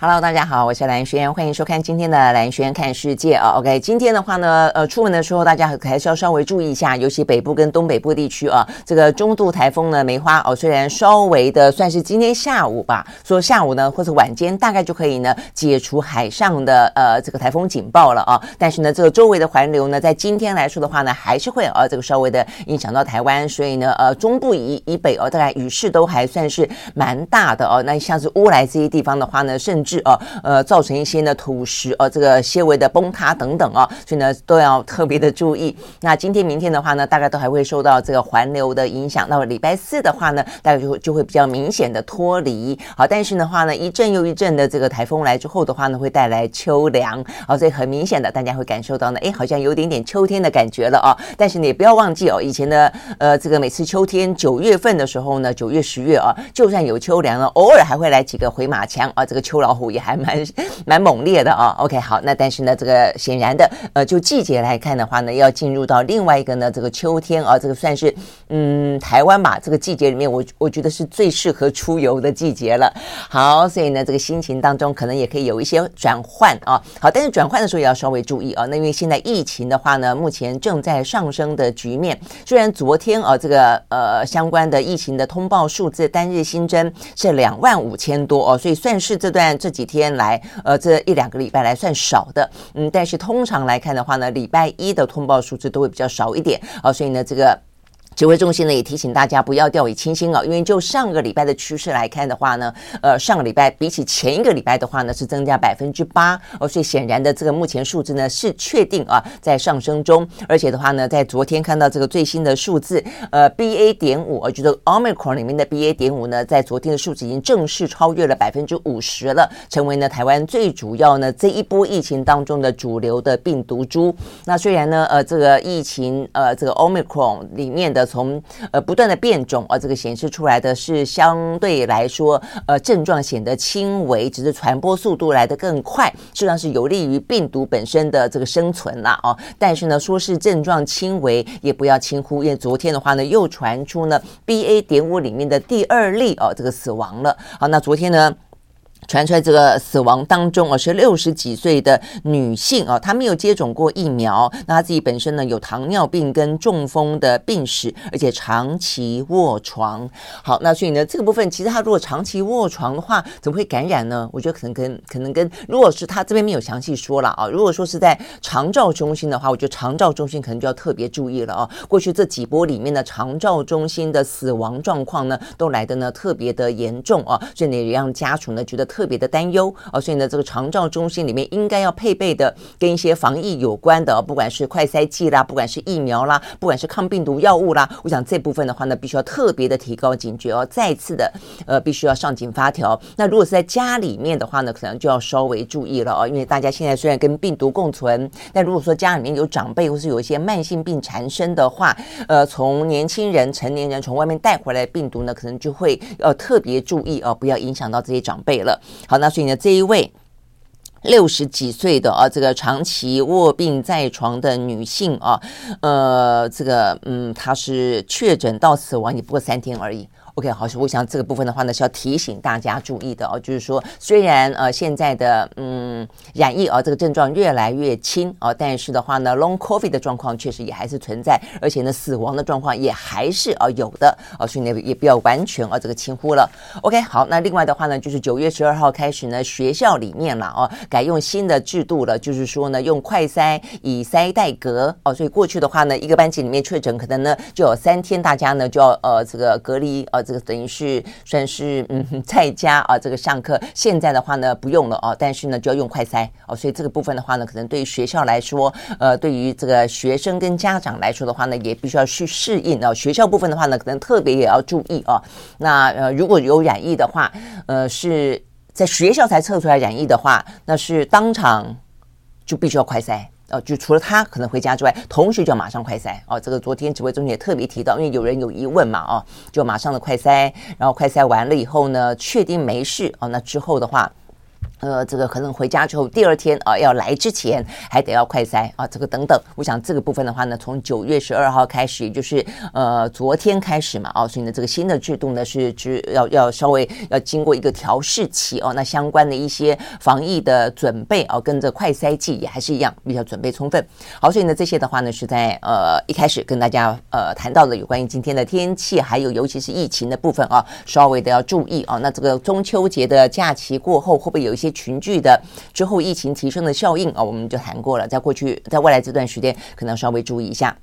Hello，大家好，我是兰轩，欢迎收看今天的兰轩看世界啊。OK，今天的话呢，呃，出门的时候大家还是要稍微注意一下，尤其北部跟东北部地区啊，这个中度台风呢梅花哦，虽然稍微的算是今天下午吧，说下午呢或者晚间大概就可以呢解除海上的呃这个台风警报了啊，但是呢这个周围的环流呢，在今天来说的话呢，还是会呃这个稍微的影响到台湾，所以呢呃中部以以北哦，大概雨势都还算是蛮大的哦，那像是乌来这些地方的话呢，甚至至哦，呃，造成一些呢土石呃，这个些微的崩塌等等啊，所以呢都要特别的注意。那今天、明天的话呢，大概都还会受到这个环流的影响。那么礼拜四的话呢，大概就会就会比较明显的脱离。好，但是的话呢，一阵又一阵的这个台风来之后的话呢，会带来秋凉。好，所以很明显的，大家会感受到呢，哎，好像有点点秋天的感觉了啊。但是你也不要忘记哦，以前的呃，这个每次秋天九月份的时候呢，九月、十月啊，就算有秋凉了，偶尔还会来几个回马枪啊，这个秋老虎也还。蛮 蛮猛烈的啊，OK，好，那但是呢，这个显然的，呃，就季节来看的话呢，要进入到另外一个呢，这个秋天啊，这个算是嗯，台湾吧，这个季节里面，我我觉得是最适合出游的季节了。好，所以呢，这个心情当中可能也可以有一些转换啊。好，但是转换的时候也要稍微注意啊，那因为现在疫情的话呢，目前正在上升的局面，虽然昨天啊，这个呃相关的疫情的通报数字单日新增是两万五千多哦，所以算是这段这这几天。来，呃，这一两个礼拜来算少的，嗯，但是通常来看的话呢，礼拜一的通报数字都会比较少一点，啊，所以呢，这个。指挥中心呢也提醒大家不要掉以轻心啊，因为就上个礼拜的趋势来看的话呢，呃，上个礼拜比起前一个礼拜的话呢是增加百分之八哦，所以显然的这个目前数字呢是确定啊在上升中，而且的话呢，在昨天看到这个最新的数字，呃，BA 点五，就是 Omicron 里面的 BA 点五呢，在昨天的数字已经正式超越了百分之五十了，成为呢台湾最主要呢这一波疫情当中的主流的病毒株。那虽然呢，呃，这个疫情呃这个 Omicron 里面的从呃不断的变种啊，这个显示出来的是相对来说，呃症状显得轻微，只是传播速度来得更快，实际上是有利于病毒本身的这个生存了啊。但是呢，说是症状轻微，也不要轻忽，因为昨天的话呢，又传出呢 BA 点五里面的第二例哦，这个死亡了。好，那昨天呢？传出来这个死亡当中啊，是六十几岁的女性啊，她没有接种过疫苗，那她自己本身呢有糖尿病跟中风的病史，而且长期卧床。好，那所以呢这个部分，其实她如果长期卧床的话，怎么会感染呢？我觉得可能跟可能跟，如果是她这边没有详细说了啊，如果说是在长照中心的话，我觉得长照中心可能就要特别注意了啊。过去这几波里面的长照中心的死亡状况呢，都来得呢特别的严重啊，所以也让家属呢觉得。特特别的担忧啊，所以呢，这个长照中心里面应该要配备的跟一些防疫有关的，不管是快筛剂啦，不管是疫苗啦，不管是抗病毒药物啦，我想这部分的话呢，必须要特别的提高警觉哦，再次的呃，必须要上紧发条。那如果是在家里面的话呢，可能就要稍微注意了哦，因为大家现在虽然跟病毒共存，但如果说家里面有长辈或是有一些慢性病缠身的话，呃，从年轻人、成年人从外面带回来病毒呢，可能就会要特别注意哦，不要影响到这些长辈了。好，那所以呢，这一位六十几岁的啊，这个长期卧病在床的女性啊，呃，这个嗯，她是确诊到死亡也不过三天而已。OK，好，我想这个部分的话呢，是要提醒大家注意的哦。就是说，虽然呃现在的嗯染疫啊这个症状越来越轻啊，但是的话呢，Long COVID 的状况确实也还是存在，而且呢，死亡的状况也还是啊有的啊，所以呢也不要完全啊这个轻忽了。OK，好，那另外的话呢，就是九月十二号开始呢，学校里面了哦，改用新的制度了，就是说呢，用快筛以筛代隔哦，所以过去的话呢，一个班级里面确诊可能呢就有三天，大家呢就要呃这个隔离呃。这个等于是算是嗯 在家啊，这个上课现在的话呢不用了哦，但是呢就要用快筛哦，所以这个部分的话呢，可能对于学校来说，呃，对于这个学生跟家长来说的话呢，也必须要去适应哦。学校部分的话呢，可能特别也要注意哦。那呃如果有染疫的话，呃是在学校才测出来染疫的话，那是当场就必须要快筛。呃，就除了他可能回家之外，同时就要马上快筛哦。这个昨天指挥中心也特别提到，因为有人有疑问嘛，哦，就马上的快筛，然后快筛完了以后呢，确定没事哦，那之后的话。呃，这个可能回家之后，第二天啊，要来之前还得要快筛啊，这个等等。我想这个部分的话呢，从九月十二号开始，也就是呃昨天开始嘛，哦，所以呢，这个新的制度呢是只要要稍微要经过一个调试期哦。那相关的一些防疫的准备哦，跟着快筛剂也还是一样，比较准备充分。好，所以呢，这些的话呢是在呃一开始跟大家呃谈到的有关于今天的天气，还有尤其是疫情的部分啊，稍微的要注意啊。那这个中秋节的假期过后，会不会有一些？群聚的之后，疫情提升的效应啊，我们就谈过了。在过去，在未来这段时间，可能稍微注意一下。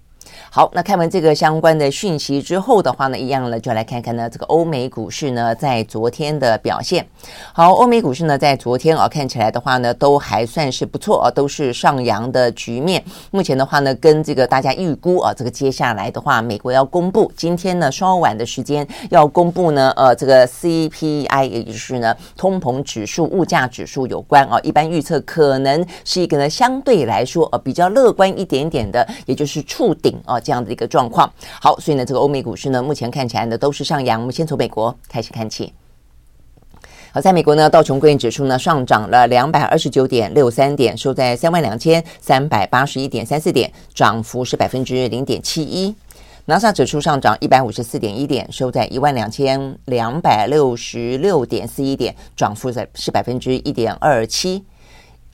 好，那看完这个相关的讯息之后的话呢，一样呢，就来看看呢这个欧美股市呢在昨天的表现。好，欧美股市呢在昨天啊看起来的话呢都还算是不错啊，都是上扬的局面。目前的话呢，跟这个大家预估啊，这个接下来的话，美国要公布今天呢稍晚的时间要公布呢呃这个 CPI，也就是呢通膨指数、物价指数有关啊。一般预测可能是一个呢相对来说呃比较乐观一点点的，也就是触顶。哦，这样的一个状况。好，所以呢，这个欧美股市呢，目前看起来呢都是上扬。我们先从美国开始看起。好，在美国呢，道琼工业指数呢上涨了两百二十九点六三点，收在三万两千三百八十一点三四点，涨幅是百分之零点七一。纳斯达克指数上涨一百五十四点一点，收在一万两千两百六十六点四一点，涨幅在是百分之一点二七。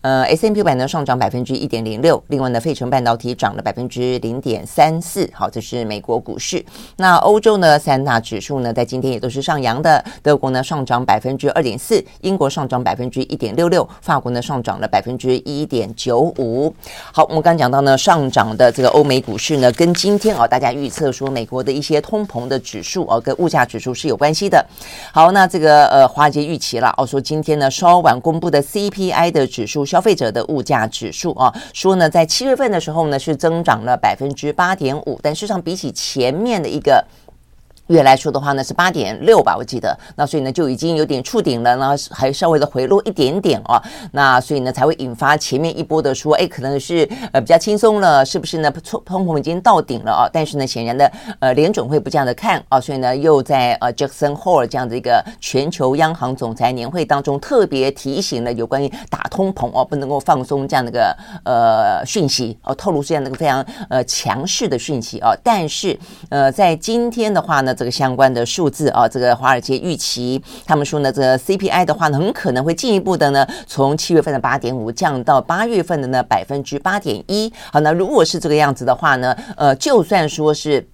呃，S&P 500呢上涨百分之一点零六，另外呢，费城半导体涨了百分之零点三四。好，这是美国股市。那欧洲呢，三大指数呢，在今天也都是上扬的。德国呢上涨百分之二点四，英国上涨百分之一点六六，法国呢上涨了百分之一点九五。好，我们刚刚讲到呢，上涨的这个欧美股市呢，跟今天啊，大家预测说美国的一些通膨的指数啊，跟物价指数是有关系的。好，那这个呃，华尔街预期了，哦，说今天呢稍晚公布的 CPI 的指数。消费者的物价指数啊，说呢，在七月份的时候呢，是增长了百分之八点五，但事实上比起前面的一个。月来说的话呢是八点六吧，我记得，那所以呢就已经有点触顶了，然后还稍微的回落一点点哦，那所以呢才会引发前面一波的说，哎，可能是呃比较轻松了，是不是呢？通通膨已经到顶了啊？但是呢，显然的，呃，联准会不这样的看啊，所以呢又在呃 Jackson Hole 这样的一个全球央行总裁年会当中特别提醒了有关于打通膨哦，不能够放松这样的一个呃讯息哦，透露这样的一个非常呃强势的讯息啊，但是呃在今天的话呢。这个相关的数字啊，这个华尔街预期，他们说呢，这 CPI 的话呢，很可能会进一步的呢，从七月份的八点五降到八月份的呢百分之八点一。好，那如果是这个样子的话呢，呃，就算说是。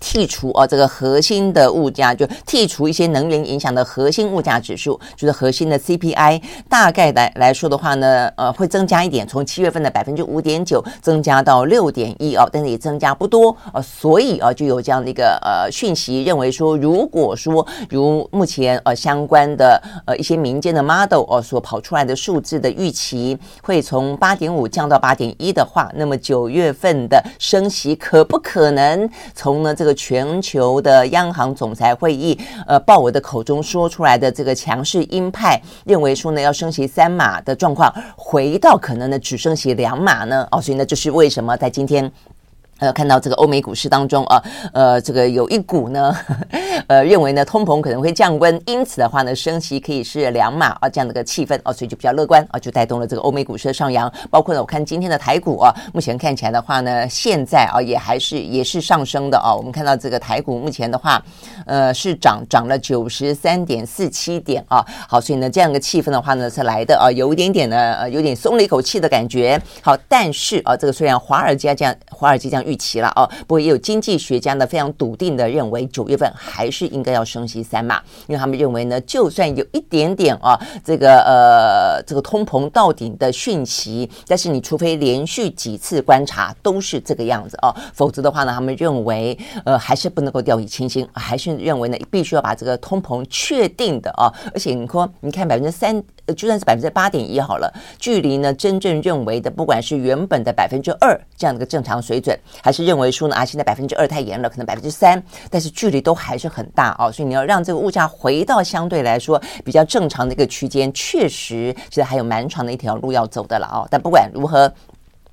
剔除哦，这个核心的物价，就剔除一些能源影响的核心物价指数，就是核心的 CPI，大概来来说的话呢，呃，会增加一点，从七月份的百分之五点九增加到六点一哦，但是也增加不多呃，所以啊，就有这样的一个呃讯息，认为说，如果说如目前呃相关的呃一些民间的 model 哦所跑出来的数字的预期，会从八点五降到八点一的话，那么九月份的升息可不可能从呢这个。全球的央行总裁会议，呃，鲍尔的口中说出来的这个强势鹰派，认为说呢要升息三码的状况，回到可能呢只升息两码呢？哦，所以呢，这是为什么在今天。呃，看到这个欧美股市当中啊，呃，这个有一股呢，呃，认为呢通膨可能会降温，因此的话呢，升息可以是两码啊，这样的一个气氛啊，所以就比较乐观啊，就带动了这个欧美股市的上扬。包括呢，我看今天的台股啊，目前看起来的话呢，现在啊也还是也是上升的啊。我们看到这个台股目前的话，呃，是涨涨了九十三点四七点啊。好，所以呢，这样一个气氛的话呢是来的啊，有一点点呢，呃，有点松了一口气的感觉。好，但是啊，这个虽然华尔街这样，华尔街这样。预期了哦，不过也有经济学家呢非常笃定的认为，九月份还是应该要升息三码，因为他们认为呢，就算有一点点啊，这个呃这个通膨到顶的讯息，但是你除非连续几次观察都是这个样子哦，否则的话呢，他们认为呃还是不能够掉以轻心，还是认为呢必须要把这个通膨确定的啊，而且你说你看百分之三。就算是百分之八点一好了，距离呢真正认为的，不管是原本的百分之二这样的一个正常水准，还是认为说呢啊现在百分之二太严了，可能百分之三，但是距离都还是很大哦，所以你要让这个物价回到相对来说比较正常的一个区间，确实现在还有蛮长的一条路要走的了哦。但不管如何。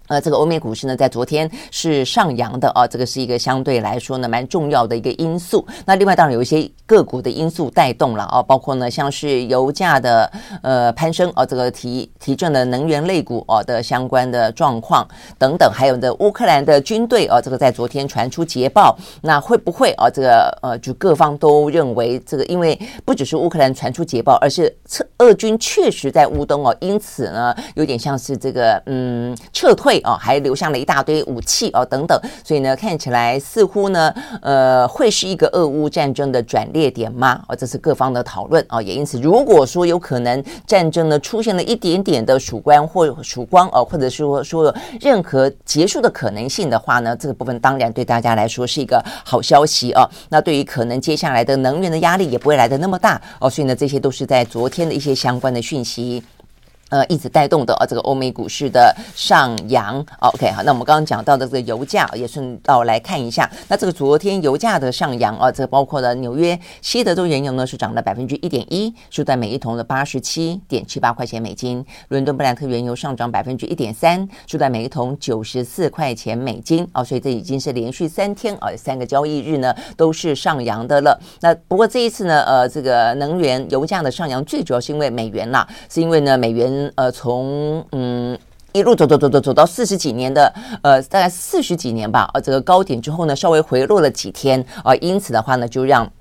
呃，这个欧美股市呢，在昨天是上扬的啊，这个是一个相对来说呢蛮重要的一个因素。那另外当然有一些个股的因素带动了啊，包括呢像是油价的呃攀升啊，这个提提振了能源类股啊的相关的状况等等，还有呢乌克兰的军队啊，这个在昨天传出捷报，那会不会啊这个呃就各方都认为这个，因为不只是乌克兰传出捷报，而是撤俄军确实在乌东哦，因此呢有点像是这个嗯撤退。哦，还留下了一大堆武器哦，等等，所以呢，看起来似乎呢，呃，会是一个俄乌战争的转捩点吗？哦，这是各方的讨论哦，也因此，如果说有可能战争呢出现了一点点的曙光或曙光哦，或者是说说任何结束的可能性的话呢，这个部分当然对大家来说是一个好消息哦。那对于可能接下来的能源的压力也不会来得那么大哦，所以呢，这些都是在昨天的一些相关的讯息。呃，一直带动的啊，这个欧美股市的上扬。OK，好，那我们刚刚讲到的这个油价也顺道来看一下。那这个昨天油价的上扬啊，这包括了纽约西德州原油呢是涨了百分之一点一，收在每一桶的八十七点七八块钱美金。伦敦布兰特原油上涨百分之一点三，收在每一桶九十四块钱美金。哦，所以这已经是连续三天啊，三个交易日呢都是上扬的了。那不过这一次呢，呃，这个能源油价的上扬最主要是因为美元啦，是因为呢美元。呃，从嗯一路走走走走走到四十几年的呃，大概四十几年吧，呃，这个高点之后呢，稍微回落了几天啊，因此的话呢，就让。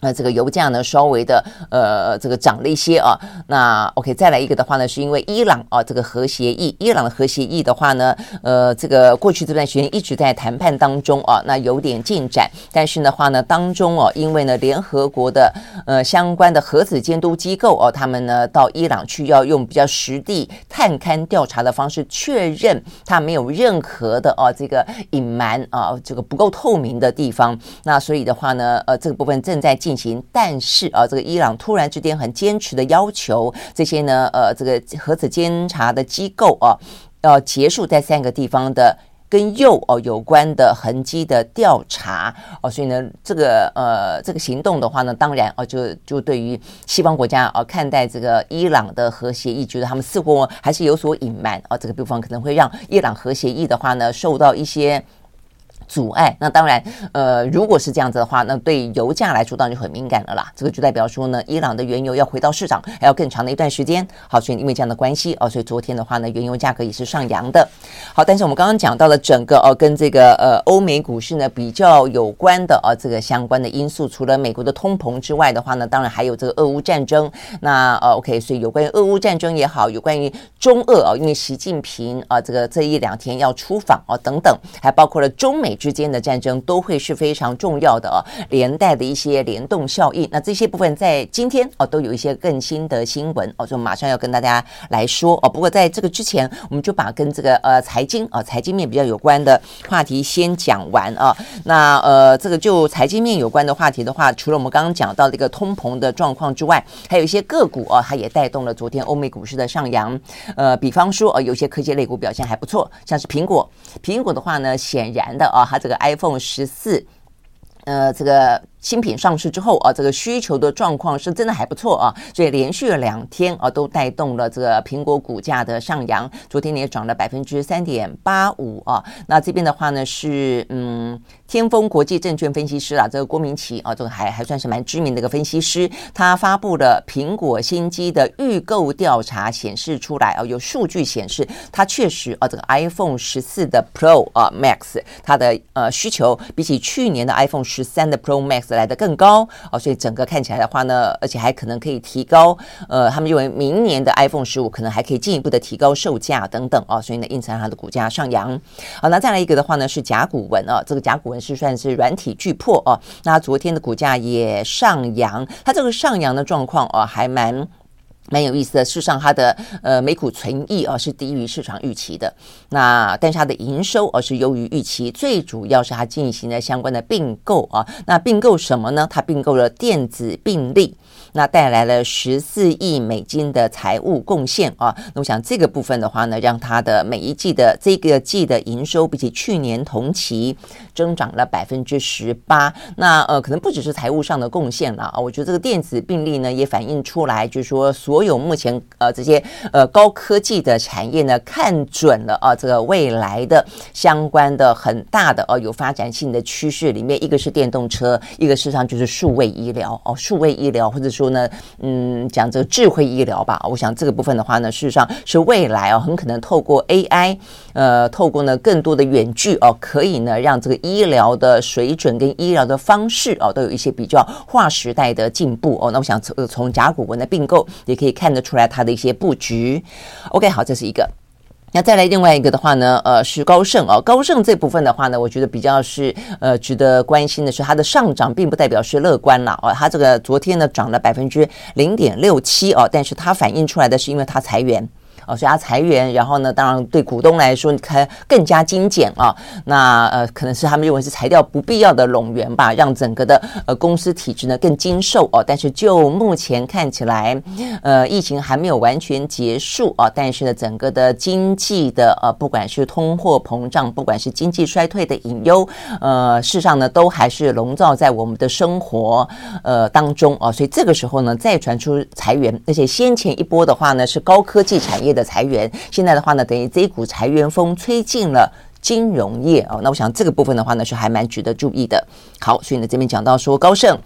那这个油价呢，稍微的呃，这个涨了一些啊。那 OK，再来一个的话呢，是因为伊朗啊，这个核协议，伊朗的核协议的话呢，呃，这个过去这段时间一直在谈判当中啊，那有点进展。但是的话呢，当中哦，因为呢，联合国的呃相关的核子监督机构哦，他们呢到伊朗去要用比较实地探勘调查的方式确认他没有任何的哦这个隐瞒啊，这个不够透明的地方。那所以的话呢，呃，这个部分正在进。进行，但是啊，这个伊朗突然之间很坚持的要求这些呢，呃，这个核子监察的机构啊，要结束在三个地方的跟铀哦有关的痕迹的调查哦，所以呢，这个呃这个行动的话呢，当然哦，就就对于西方国家哦看待这个伊朗的核协议，觉得他们似乎还是有所隐瞒哦，这个地方可能会让伊朗核协议的话呢受到一些。阻碍，那当然，呃，如果是这样子的话，那对油价来说当然就很敏感了啦。这个就代表说呢，伊朗的原油要回到市场还要更长的一段时间。好，所以因为这样的关系哦，所以昨天的话呢，原油价格也是上扬的。好，但是我们刚刚讲到了整个哦，跟这个呃欧美股市呢比较有关的哦，这个相关的因素，除了美国的通膨之外的话呢，当然还有这个俄乌战争。那呃，OK，所以有关于俄乌战争也好，有关于中俄哦，因为习近平啊，这个这一两天要出访哦，等等，还包括了中美。之间的战争都会是非常重要的啊，连带的一些联动效应。那这些部分在今天哦都有一些更新的新闻哦，就马上要跟大家来说哦。不过在这个之前，我们就把跟这个呃财经啊财经面比较有关的话题先讲完啊。那呃这个就财经面有关的话题的话，除了我们刚刚讲到的一个通膨的状况之外，还有一些个股啊，它也带动了昨天欧美股市的上扬。呃，比方说呃有些科技类股表现还不错，像是苹果。苹果的话呢，显然的啊。它这个 iPhone 十四，呃，这个。新品上市之后啊，这个需求的状况是真的还不错啊，所以连续两天啊都带动了这个苹果股价的上扬。昨天也涨了百分之三点八五啊。那这边的话呢是嗯，天风国际证券分析师啊，这个郭明奇啊，这个还还算是蛮知名的一个分析师，他发布了苹果新机的预购调查显示出来啊，有数据显示它确实啊，这个 iPhone 十四的 Pro 啊 Max 它的呃需求比起去年的 iPhone 十三的 Pro Max。来的更高哦，所以整个看起来的话呢，而且还可能可以提高，呃，他们认为明年的 iPhone 十五可能还可以进一步的提高售价等等哦，所以呢，因此它的股价上扬。好，那再来一个的话呢，是甲骨文哦，这个甲骨文是算是软体巨破哦，那昨天的股价也上扬，它这个上扬的状况哦，还蛮。蛮有意思的，事实上它的呃每股存益啊是低于市场预期的，那但是它的营收而是优于预期，最主要是它进行了相关的并购啊，那并购什么呢？它并购了电子病历。那带来了十四亿美金的财务贡献啊。那我想这个部分的话呢，让它的每一季的这个季的营收比起去年同期增长了百分之十八。那呃，可能不只是财务上的贡献了啊，我觉得这个电子病历呢也反映出来，就是说所有目前呃这些呃高科技的产业呢看准了啊这个未来的相关的很大的哦有发展性的趋势里面，一个是电动车，一个事实上就是数位医疗哦，数位医疗或者是说呢，嗯，讲这个智慧医疗吧。我想这个部分的话呢，事实上是未来哦，很可能透过 AI，呃，透过呢更多的远距哦，可以呢让这个医疗的水准跟医疗的方式哦，都有一些比较划时代的进步哦。那我想从从甲骨文的并购也可以看得出来它的一些布局。OK，好，这是一个。那再来另外一个的话呢，呃，是高盛哦，高盛这部分的话呢，我觉得比较是呃值得关心的是，它的上涨并不代表是乐观了哦，它这个昨天呢涨了百分之零点六七哦，但是它反映出来的是因为它裁员。哦，所以它裁员，然后呢，当然对股东来说，你看更加精简啊。那呃，可能是他们认为是裁掉不必要的冗员吧，让整个的呃公司体制呢更精瘦哦。但是就目前看起来，呃，疫情还没有完全结束啊。但是呢，整个的经济的呃，不管是通货膨胀，不管是经济衰退的隐忧，呃，事实上呢，都还是笼罩在我们的生活呃当中啊。所以这个时候呢，再传出裁员，而且先前一波的话呢，是高科技产业的。裁员，现在的话呢，等于这一股裁员风吹进了金融业哦。那我想这个部分的话呢，是还蛮值得注意的。好，所以呢，这边讲到说高盛，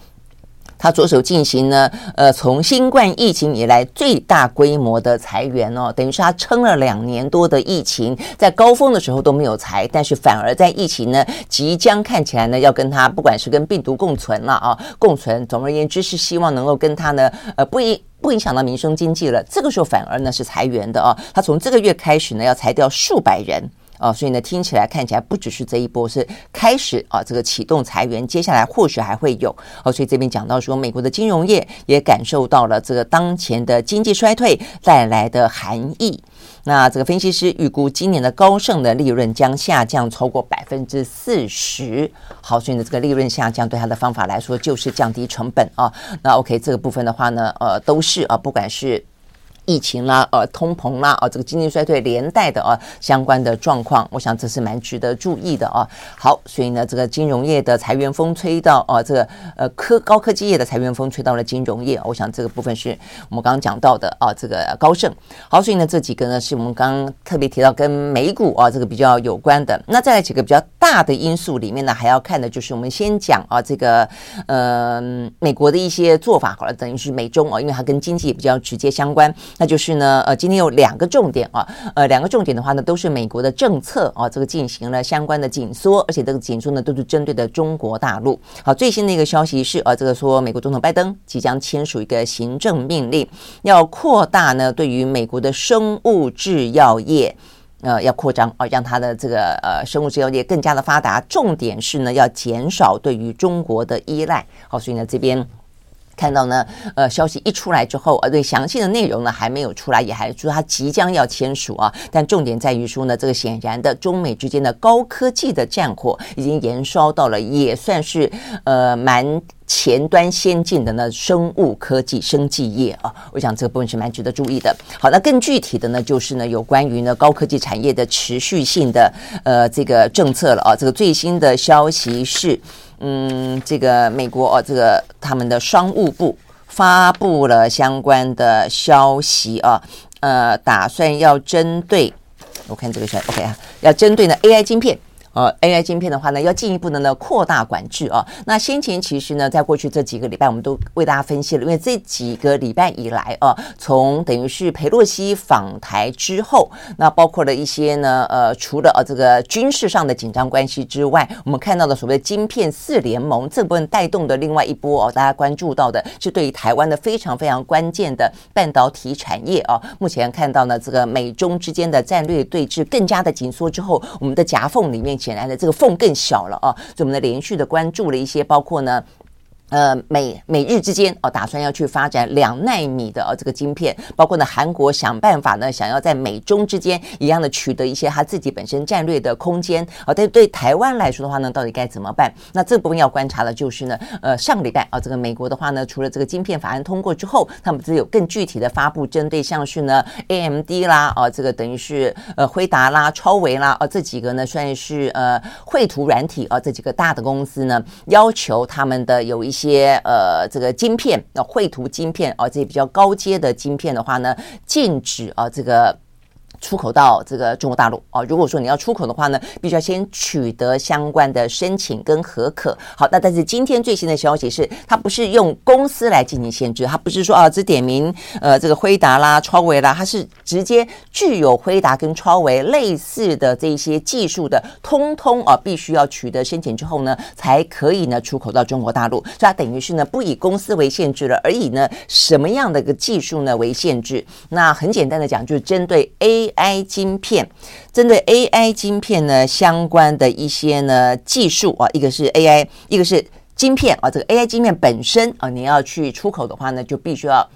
他着手进行呢，呃，从新冠疫情以来最大规模的裁员哦，等于是他撑了两年多的疫情，在高峰的时候都没有裁，但是反而在疫情呢即将看起来呢要跟他不管是跟病毒共存了啊，共存，总而言之是希望能够跟他呢，呃，不一。不影响到民生经济了，这个时候反而呢是裁员的啊，他从这个月开始呢要裁掉数百人啊，所以呢听起来看起来不只是这一波是开始啊，这个启动裁员，接下来或许还会有哦，所以这边讲到说，美国的金融业也感受到了这个当前的经济衰退带来的寒意。那这个分析师预估今年的高盛的利润将下降超过百分之四十。好，所以呢，这个利润下降对他的方法来说就是降低成本啊。那 OK，这个部分的话呢，呃，都是啊，不管是。疫情啦，呃，通膨啦，啊，这个经济衰退连带的啊相关的状况，我想这是蛮值得注意的啊。好，所以呢，这个金融业的裁员风吹到啊，这个呃科高科技业的裁员风吹到了金融业，我想这个部分是我们刚刚讲到的啊，这个高盛。好，所以呢，这几个呢是我们刚刚特别提到跟美股啊这个比较有关的。那再来几个比较大的因素里面呢，还要看的就是我们先讲啊这个呃美国的一些做法，好了，等于是美中啊，因为它跟经济也比较直接相关。那就是呢，呃，今天有两个重点啊，呃，两个重点的话呢，都是美国的政策啊，这个进行了相关的紧缩，而且这个紧缩呢，都是针对的中国大陆。好，最新的一个消息是，呃，这个说美国总统拜登即将签署一个行政命令，要扩大呢对于美国的生物制药业，呃，要扩张啊，让它的这个呃生物制药业更加的发达。重点是呢，要减少对于中国的依赖。好，所以呢这边。看到呢，呃，消息一出来之后，呃，对详细的内容呢还没有出来，也还说他即将要签署啊。但重点在于说呢，这个显然的中美之间的高科技的战火已经延烧到了，也算是呃蛮前端先进的呢生物科技生技业啊。我想这个部分是蛮值得注意的。好，那更具体的呢，就是呢有关于呢高科技产业的持续性的呃这个政策了啊。这个最新的消息是。嗯，这个美国哦，这个他们的商务部发布了相关的消息啊，呃，打算要针对，我看这个消息，OK 啊，要针对呢 AI 晶片。呃，AI 晶片的话呢，要进一步的呢扩大管制啊。那先前其实呢，在过去这几个礼拜，我们都为大家分析了，因为这几个礼拜以来啊，从等于是裴洛西访台之后，那包括了一些呢，呃，除了呃这个军事上的紧张关系之外，我们看到的所谓的晶片四联盟这部分带动的另外一波哦，大家关注到的是对于台湾的非常非常关键的半导体产业啊。目前看到呢，这个美中之间的战略对峙更加的紧缩之后，我们的夹缝里面。显然的，这个缝更小了啊，所以我们呢连续的关注了一些，包括呢。呃，美美日之间哦，打算要去发展两纳米的哦这个晶片，包括呢韩国想办法呢，想要在美中之间一样的取得一些他自己本身战略的空间啊。但对台湾来说的话呢，到底该怎么办？那这部分要观察的就是呢，呃，上个礼拜啊，这个美国的话呢，除了这个晶片法案通过之后，他们只有更具体的发布，针对像是呢 AMD 啦，啊，这个等于是呃辉达啦、超维啦，啊这几个呢算是呃绘图软体啊这几个大的公司呢，要求他们的有一。些些呃，这个晶片，那绘图晶片啊，这些比较高阶的晶片的话呢，禁止啊，这个。出口到这个中国大陆哦，如果说你要出口的话呢，必须要先取得相关的申请跟核可。好，那但是今天最新的消息是，它不是用公司来进行限制，它不是说啊只点名呃这个辉达啦、超维啦，它是直接具有辉达跟超维类似的这些技术的，通通啊必须要取得申请之后呢，才可以呢出口到中国大陆。所以它等于是呢不以公司为限制了，而以呢什么样的一个技术呢为限制？那很简单的讲，就是针对 A。AI 晶片，针对 AI 晶片呢相关的一些呢技术啊，一个是 AI，一个是晶片啊，这个 AI 晶片本身啊，你要去出口的话呢，就必须要。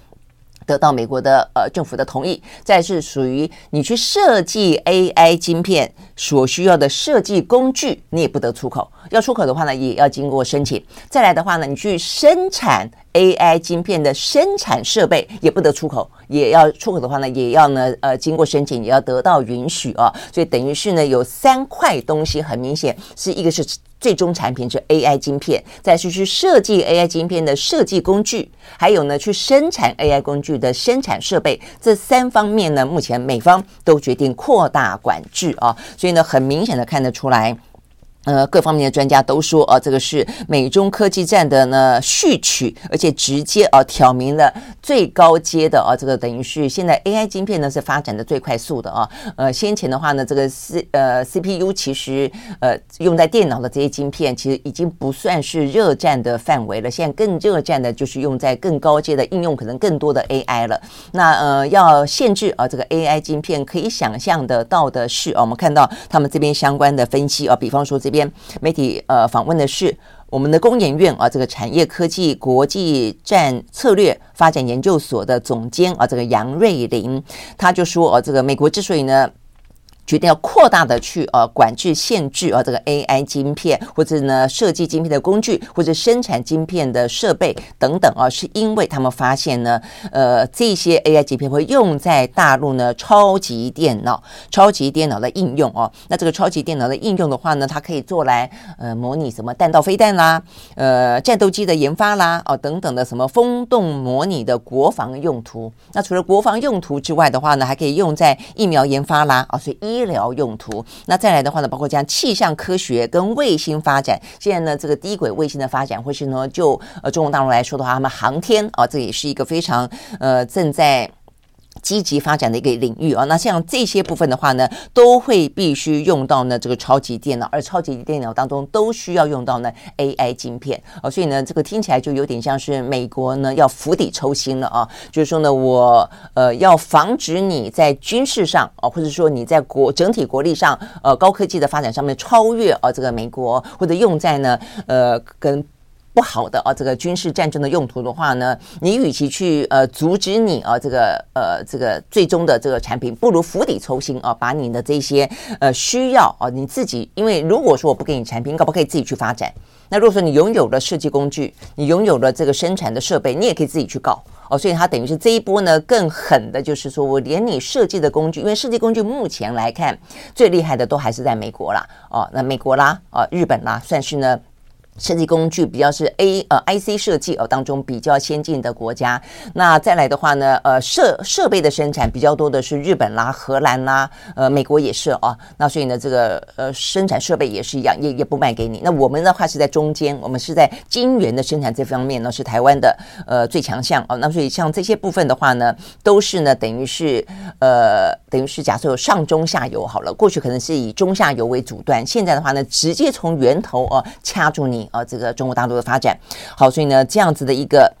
得到美国的呃政府的同意，再是属于你去设计 AI 晶片所需要的设计工具，你也不得出口。要出口的话呢，也要经过申请。再来的话呢，你去生产 AI 晶片的生产设备也不得出口，也要出口的话呢，也要呢呃经过申请，也要得到允许啊。所以等于是呢有三块东西，很明显是一个是。最终产品是 AI 晶片，再是去设计 AI 晶片的设计工具，还有呢去生产 AI 工具的生产设备，这三方面呢，目前美方都决定扩大管制啊，所以呢，很明显的看得出来。呃，各方面的专家都说，啊，这个是美中科技战的呢序曲，而且直接啊挑明了最高阶的啊，这个等于是现在 AI 晶片呢是发展的最快速的啊。呃，先前的话呢，这个 C 呃 CPU 其实呃用在电脑的这些晶片，其实已经不算是热战的范围了。现在更热战的就是用在更高阶的应用，可能更多的 AI 了。那呃，要限制啊这个 AI 晶片，可以想象得到的是，啊，我们看到他们这边相关的分析啊，比方说这。边媒体呃访问的是我们的工研院啊，这个产业科技国际战策略发展研究所的总监啊，这个杨瑞林，他就说啊，这个美国之所以呢。决定要扩大的去呃管制限制啊这个 AI 晶片或者呢设计晶片的工具或者生产晶片的设备等等啊，是因为他们发现呢呃这些 AI 晶片会用在大陆呢超级电脑超级电脑的应用哦。那这个超级电脑的应用的话呢，它可以做来呃模拟什么弹道飞弹啦，呃战斗机的研发啦哦等等的什么风洞模拟的国防用途。那除了国防用途之外的话呢，还可以用在疫苗研发啦啊，所以一。医疗用途，那再来的话呢，包括像气象科学跟卫星发展。现在呢，这个低轨卫星的发展，或是呢，就呃中国大陆来说的话，他们航天啊，这也是一个非常呃正在。积极发展的一个领域啊，那像这些部分的话呢，都会必须用到呢这个超级电脑，而超级电脑当中都需要用到呢 AI 晶片啊，所以呢，这个听起来就有点像是美国呢要釜底抽薪了啊，就是说呢，我呃要防止你在军事上啊，或者说你在国整体国力上呃高科技的发展上面超越啊这个美国，或者用在呢呃跟。不好的啊，这个军事战争的用途的话呢，你与其去呃阻止你啊这个呃这个最终的这个产品，不如釜底抽薪啊，把你的这些呃需要啊你自己，因为如果说我不给你产品，可不可以自己去发展？那如果说你拥有了设计工具，你拥有了这个生产的设备，你也可以自己去搞哦。所以它等于是这一波呢更狠的，就是说我连你设计的工具，因为设计工具目前来看最厉害的都还是在美国啦哦，那美国啦啊日本啦，算是呢。设计工具比较是 A 呃 IC 设计呃当中比较先进的国家，那再来的话呢，呃设设备的生产比较多的是日本啦、荷兰啦，呃美国也是啊，那所以呢这个呃生产设备也是一样，也也不卖给你。那我们的话是在中间，我们是在晶圆的生产这方面呢是台湾的呃最强项哦。那所以像这些部分的话呢，都是呢等于是呃等于是假设有上中下游好了，过去可能是以中下游为主端，现在的话呢直接从源头哦、掐住你。啊，这个中国大陆的发展。好，所以呢，这样子的一个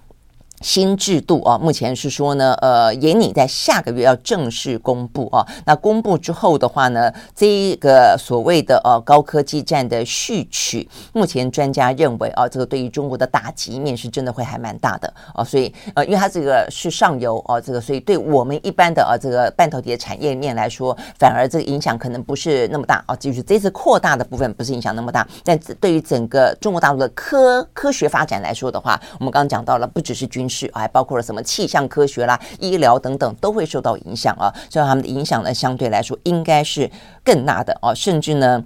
新制度啊，目前是说呢，呃，也拟在下个月要正式公布啊。那公布之后的话呢，这个所谓的呃高科技战的序曲，目前专家认为啊，这个对于中国的打击面是真的会还蛮大的啊。所以呃，因为它这个是上游啊，这个所以对我们一般的啊这个半导体的产业面来说，反而这个影响可能不是那么大啊。就是这次扩大的部分不是影响那么大，但对于整个中国大陆的科科学发展来说的话，我们刚刚讲到了，不只是军。是，还包括了什么气象科学啦、医疗等等，都会受到影响啊。所以他们的影响呢，相对来说应该是更大的啊。甚至呢，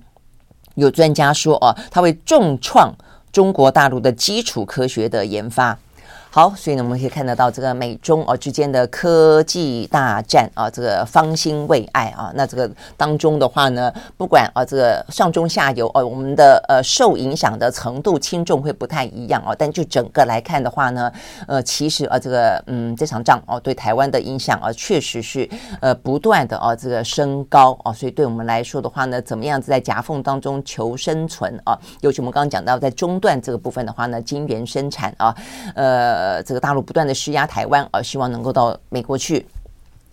有专家说啊，它会重创中国大陆的基础科学的研发。好，所以呢，我们可以看得到这个美中啊之间的科技大战啊，这个方兴未艾啊。那这个当中的话呢，不管啊这个上中下游哦，我们的呃受影响的程度轻重会不太一样哦。但就整个来看的话呢，呃，其实啊这个嗯这场仗哦对台湾的影响啊，确实是呃不断的啊这个升高啊。所以对我们来说的话呢，怎么样子在夹缝当中求生存啊？尤其我们刚刚讲到在中段这个部分的话呢，晶圆生产啊，呃。呃，这个大陆不断的施压台湾，而希望能够到美国去。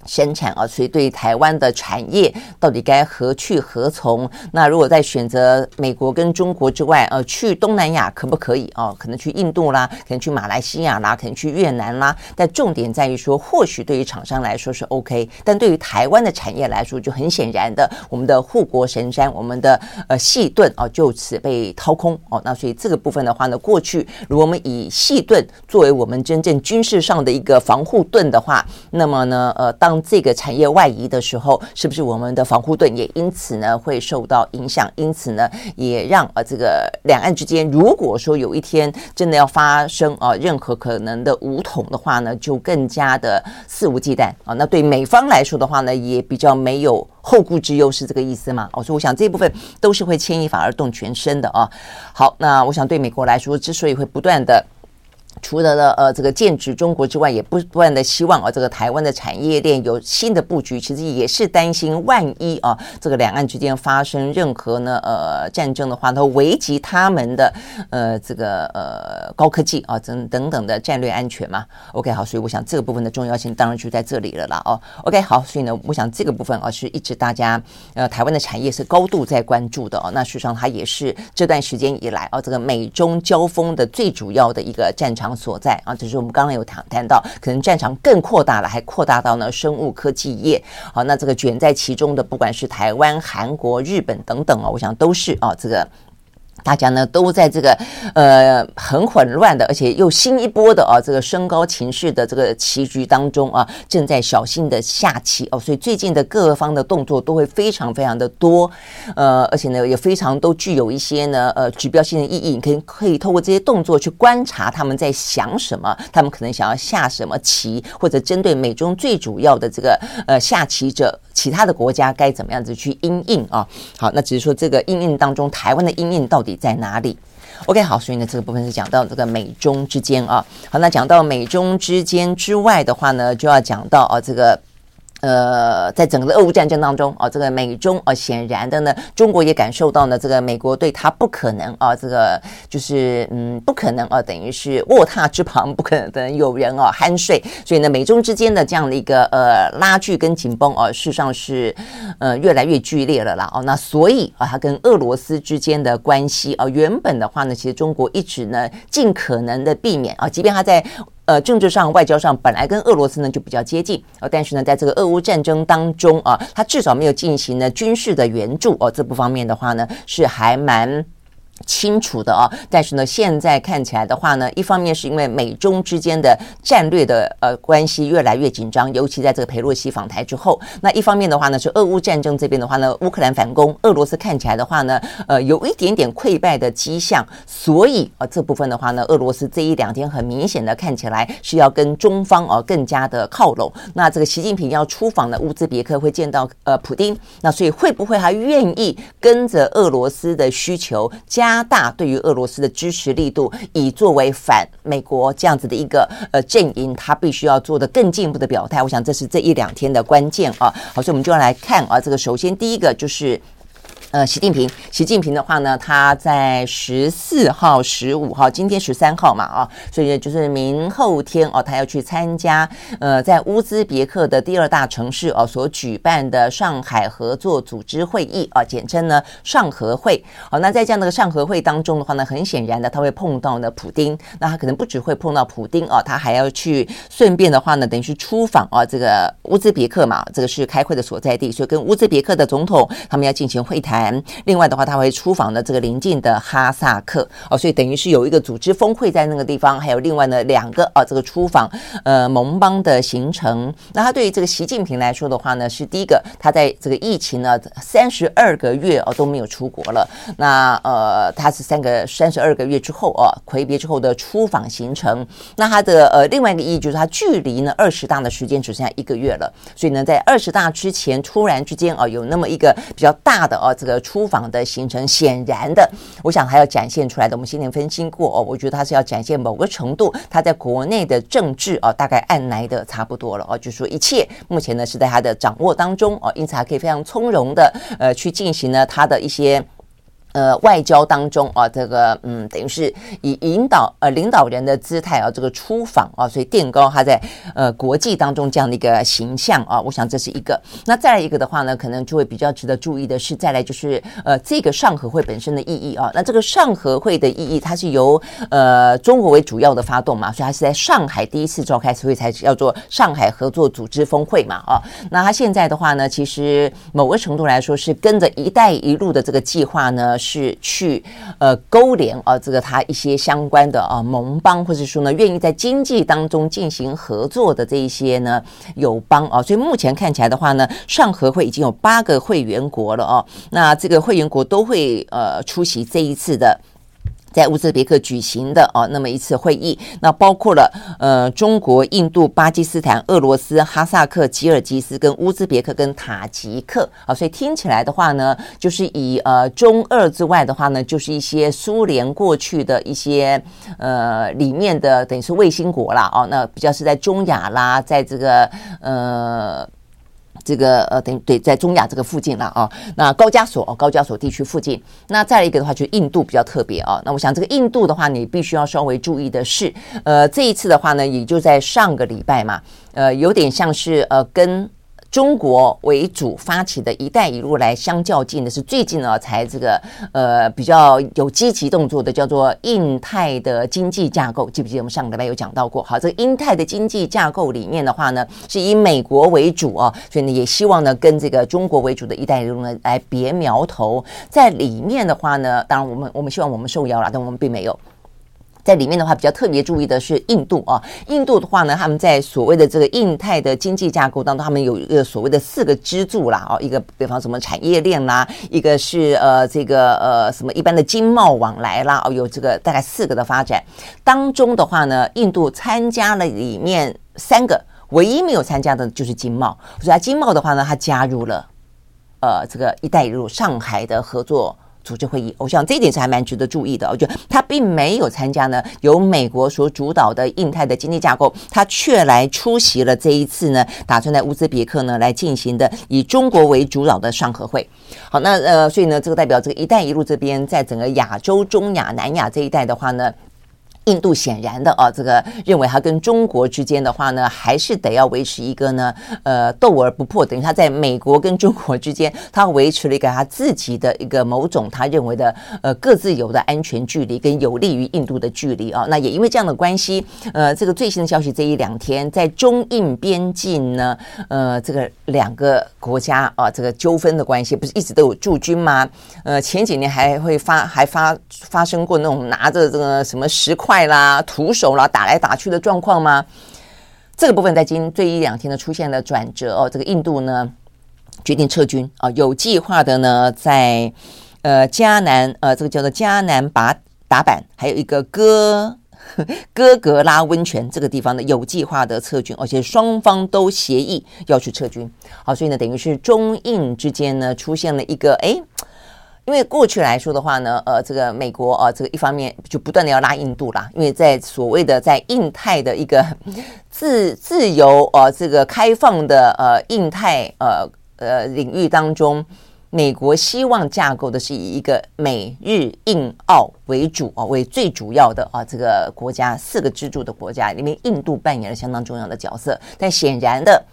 生产啊，所以对台湾的产业到底该何去何从？那如果在选择美国跟中国之外，呃，去东南亚可不可以啊？可能去印度啦，可能去马来西亚啦，可能去越南啦。但重点在于说，或许对于厂商来说是 OK，但对于台湾的产业来说，就很显然的，我们的护国神山，我们的呃细盾啊，就此被掏空哦。那所以这个部分的话呢，过去如果我们以细盾作为我们真正军事上的一个防护盾的话，那么呢，呃，当当这个产业外移的时候，是不是我们的防护盾也因此呢会受到影响？因此呢，也让呃这个两岸之间，如果说有一天真的要发生啊任何可能的武统的话呢，就更加的肆无忌惮啊。那对美方来说的话呢，也比较没有后顾之忧，是这个意思吗？哦，所以我想这一部分都是会牵一发而动全身的啊。好，那我想对美国来说，之所以会不断的。除了呢呃这个剑指中国之外，也不断的希望啊这个台湾的产业链有新的布局，其实也是担心万一啊这个两岸之间发生任何呢呃战争的话，它危及他们的呃这个呃高科技啊等等等的战略安全嘛。OK 好，所以我想这个部分的重要性当然就在这里了啦哦。OK 好，所以呢，我想这个部分啊是一直大家呃台湾的产业是高度在关注的哦。那实际上它也是这段时间以来啊这个美中交锋的最主要的一个战场所在啊，只是我们刚刚有谈谈到，可能战场更扩大了，还扩大到呢生物科技业。好，那这个卷在其中的，不管是台湾、韩国、日本等等啊，我想都是啊这个。大家呢都在这个呃很混乱的，而且又新一波的啊这个升高情绪的这个棋局当中啊，正在小心的下棋。哦，所以最近的各方的动作都会非常非常的多，呃，而且呢也非常都具有一些呢呃指标性的意义，你可以可以透过这些动作去观察他们在想什么，他们可能想要下什么棋，或者针对美中最主要的这个呃下棋者，其他的国家该怎么样子去因应啊？好，那只是说这个因应当中，台湾的因应到底在哪里？OK，好，所以呢，这个部分是讲到这个美中之间啊。好，那讲到美中之间之外的话呢，就要讲到啊这个。呃，在整个俄乌战争当中啊，这个美中啊，显然的呢，中国也感受到呢，这个美国对他不可能啊，这个就是嗯，不可能啊，等于是卧榻之旁不可能有人啊酣睡，所以呢，美中之间的这样的一个呃拉锯跟紧绷啊，事实上是呃越来越剧烈了啦。哦，那所以啊，他跟俄罗斯之间的关系啊，原本的话呢，其实中国一直呢尽可能的避免啊，即便他在。呃，政治上、外交上本来跟俄罗斯呢就比较接近，呃，但是呢，在这个俄乌战争当中啊，它至少没有进行呢军事的援助哦，这部方面的话呢是还蛮。清楚的啊，但是呢，现在看起来的话呢，一方面是因为美中之间的战略的呃关系越来越紧张，尤其在这个佩洛西访台之后，那一方面的话呢，是俄乌战争这边的话呢，乌克兰反攻，俄罗斯看起来的话呢，呃，有一点点溃败的迹象，所以啊，这部分的话呢，俄罗斯这一两天很明显的看起来是要跟中方啊更加的靠拢。那这个习近平要出访的乌兹别克会见到呃普丁，那所以会不会还愿意跟着俄罗斯的需求加？加大对于俄罗斯的支持力度，以作为反美国这样子的一个呃阵营，他必须要做的更进一步的表态。我想这是这一两天的关键啊。好，所以我们就要来看啊，这个首先第一个就是呃，习近平，习近平的话呢，他在十四号、十五号，今天十三号嘛，啊，所以就是明后天哦，他要去参加呃，在乌兹别克的第二大城市哦所举办的上海合作组织会议啊，简称呢上合会。好，那在这样的上合会当中的话呢，很显然的，他会碰到呢普丁，那他可能不只会碰到普丁哦，他还要去顺便的话呢，等于是出访啊这个乌兹别克嘛，这个是开会的所在地，所以跟乌兹别克的总统他们要进行会谈。另外的话，他会出访的这个邻近的哈萨克哦，所以等于是有一个组织峰会在那个地方，还有另外呢两个啊这个出访呃盟邦的行程。那他对于这个习近平来说的话呢，是第一个，他在这个疫情呢三十二个月哦都没有出国了。那呃他是三个三十二个月之后哦魁别之后的出访行程。那他的呃另外一个意义就是他距离呢二十大的时间只剩下一个月了，所以呢在二十大之前突然之间哦有那么一个比较大的哦这个。的出访的行程，显然的，我想还要展现出来的。我们先前分析过哦，我觉得他是要展现某个程度，他在国内的政治哦，大概按来的差不多了哦，就是说一切目前呢是在他的掌握当中哦，因此还可以非常从容的呃去进行呢他的一些。呃，外交当中啊，这个嗯，等于是以引导呃领导人的姿态啊，这个出访啊，所以垫高他在呃国际当中这样的一个形象啊，我想这是一个。那再来一个的话呢，可能就会比较值得注意的是，再来就是呃这个上合会本身的意义啊。那这个上合会的意义，它是由呃中国为主要的发动嘛，所以它是在上海第一次召开，所以才叫做上海合作组织峰会嘛啊。那它现在的话呢，其实某个程度来说是跟着“一带一路”的这个计划呢。是去呃勾连啊，这个他一些相关的啊盟邦，或者说呢愿意在经济当中进行合作的这一些呢友邦啊，所以目前看起来的话呢，上合会已经有八个会员国了哦，那这个会员国都会呃出席这一次的。在乌兹别克举行的哦，那么一次会议，那包括了呃中国、印度、巴基斯坦、俄罗斯、哈萨克、吉尔吉斯跟乌兹别克跟塔吉克啊，所以听起来的话呢，就是以呃中俄之外的话呢，就是一些苏联过去的一些呃里面的等于是卫星国啦哦，那比较是在中亚啦，在这个呃。这个呃，等于对，在中亚这个附近了啊。那高加索，高加索地区附近。那再一个的话，就印度比较特别啊。那我想这个印度的话，你必须要稍微注意的是，呃，这一次的话呢，也就在上个礼拜嘛，呃，有点像是呃跟。中国为主发起的一带一路来相较劲的是最近呢才这个呃比较有积极动作的叫做印太的经济架构，记不记得我们上个礼拜有讲到过？好，这个印太的经济架构里面的话呢，是以美国为主啊，所以呢也希望呢跟这个中国为主的一带一路呢来别苗头，在里面的话呢，当然我们我们希望我们受邀了，但我们并没有。在里面的话，比较特别注意的是印度啊。印度的话呢，他们在所谓的这个印太的经济架构当中，他们有一个所谓的四个支柱啦，哦，一个比方什么产业链啦，一个是呃这个呃什么一般的经贸往来啦，哦，有这个大概四个的发展当中的话呢，印度参加了里面三个，唯一没有参加的就是经贸。所以它经贸的话呢，它加入了呃这个“一带一路”上海的合作。组织会议，我想这一点是还蛮值得注意的。我觉得他并没有参加呢，由美国所主导的印太的经济架构，他却来出席了这一次呢，打算在乌兹别克呢来进行的以中国为主导的上合会。好，那呃，所以呢，这个代表这个“一带一路”这边在整个亚洲、中亚、南亚这一带的话呢。印度显然的啊，这个认为他跟中国之间的话呢，还是得要维持一个呢，呃，斗而不破。等于他在美国跟中国之间，他维持了一个他自己的一个某种他认为的呃各自有的安全距离跟有利于印度的距离啊。那也因为这样的关系，呃，这个最新的消息，这一两天在中印边境呢，呃，这个两个国家啊，这个纠纷的关系不是一直都有驻军吗？呃，前几年还会发还发发生过那种拿着这个什么石块。快啦，徒手啦，打来打去的状况吗？这个部分在今这一两天呢出现了转折哦。这个印度呢决定撤军啊，有计划的呢在呃加南呃这个叫做加南拔达板，还有一个哥哥格拉温泉这个地方呢有计划的撤军，而且双方都协议要去撤军。好，所以呢等于是中印之间呢出现了一个哎。因为过去来说的话呢，呃，这个美国啊、呃，这个一方面就不断的要拉印度啦，因为在所谓的在印太的一个自自由呃这个开放的呃印太呃呃领域当中，美国希望架构的是以一个美日印澳为主啊，为最主要的啊这个国家四个支柱的国家里面，印度扮演了相当重要的角色。但显然的，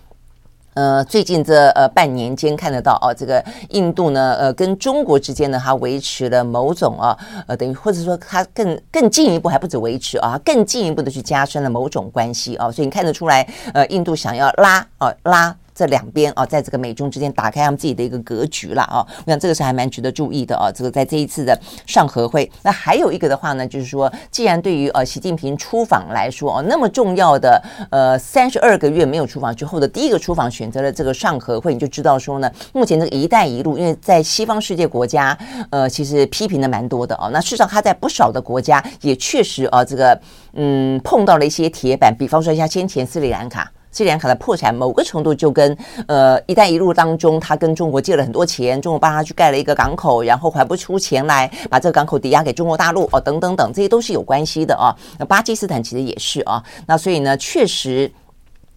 呃，最近这呃半年间看得到哦，这个印度呢，呃，跟中国之间呢，它维持了某种啊，呃，等于或者说它更更进一步，还不止维持啊，更进一步的去加深了某种关系啊，所以你看得出来，呃，印度想要拉啊拉。这两边啊，在这个美中之间打开他们自己的一个格局了啊，我想这个是还蛮值得注意的啊。这个在这一次的上合会，那还有一个的话呢，就是说，既然对于呃习近平出访来说哦，那么重要的呃三十二个月没有出访之后的第一个出访，选择了这个上合会，你就知道说呢，目前这个“一带一路”，因为在西方世界国家呃，其实批评的蛮多的啊。那事实上，他在不少的国家也确实啊，这个嗯碰到了一些铁板，比方说像先前斯里兰卡。斯里兰卡的破产，某个程度就跟呃“一带一路”当中，他跟中国借了很多钱，中国帮他去盖了一个港口，然后还不出钱来把这个港口抵押给中国大陆哦，等等等，这些都是有关系的啊。那巴基斯坦其实也是啊。那所以呢，确实。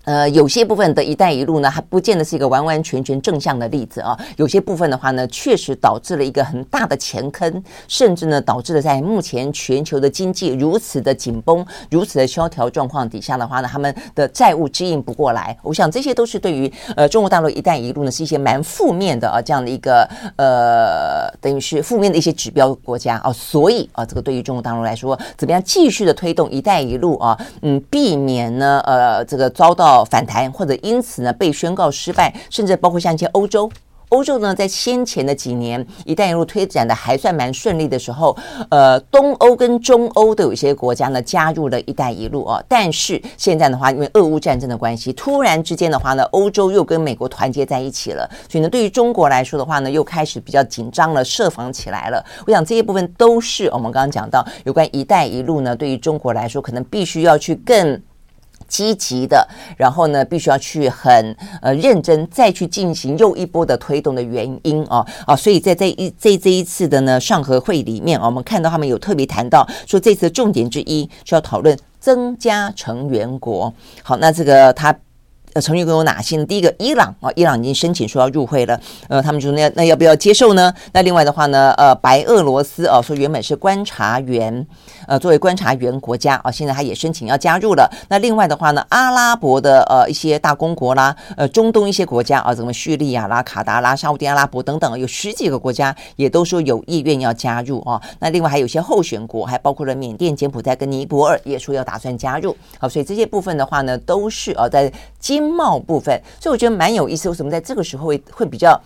呃，有些部分的一带一路呢，还不见得是一个完完全全正向的例子啊。有些部分的话呢，确实导致了一个很大的前坑，甚至呢，导致了在目前全球的经济如此的紧绷、如此的萧条状况底下的话呢，他们的债务支应不过来。我想这些都是对于呃中国大陆一带一路呢，是一些蛮负面的啊，这样的一个呃，等于是负面的一些指标国家啊。所以啊，这个对于中国大陆来说，怎么样继续的推动一带一路啊？嗯，避免呢呃这个遭到。哦反弹，或者因此呢被宣告失败，甚至包括像一些欧洲，欧洲呢在先前的几年“一带一路”推展的还算蛮顺利的时候，呃，东欧跟中欧都有一些国家呢加入了“一带一路”哦。但是现在的话，因为俄乌战争的关系，突然之间的话呢，欧洲又跟美国团结在一起了，所以呢，对于中国来说的话呢，又开始比较紧张了，设防起来了。我想这些部分都是我们刚刚讲到有关“一带一路”呢，对于中国来说，可能必须要去更。积极的，然后呢，必须要去很呃认真再去进行又一波的推动的原因啊啊，所以在这一这这一次的呢上合会里面啊，我们看到他们有特别谈到说，这次的重点之一是要讨论增加成员国。好，那这个他。呃，成员国有哪些呢？第一个，伊朗啊，伊朗已经申请说要入会了。呃，他们说那那要不要接受呢？那另外的话呢，呃，白俄罗斯啊，说原本是观察员，呃，作为观察员国家啊，现在他也申请要加入了。那另外的话呢，阿拉伯的呃一些大公国啦，呃，中东一些国家啊，什么叙利亚啦、卡达拉、沙乌地阿拉伯等等，有十几个国家也都说有意愿要加入啊。那另外还有一些候选国，还包括了缅甸、柬埔寨跟尼泊尔，也说要打算加入。好，所以这些部分的话呢，都是啊在今。经贸部分，所以我觉得蛮有意思。为什么在这个时候会会比较？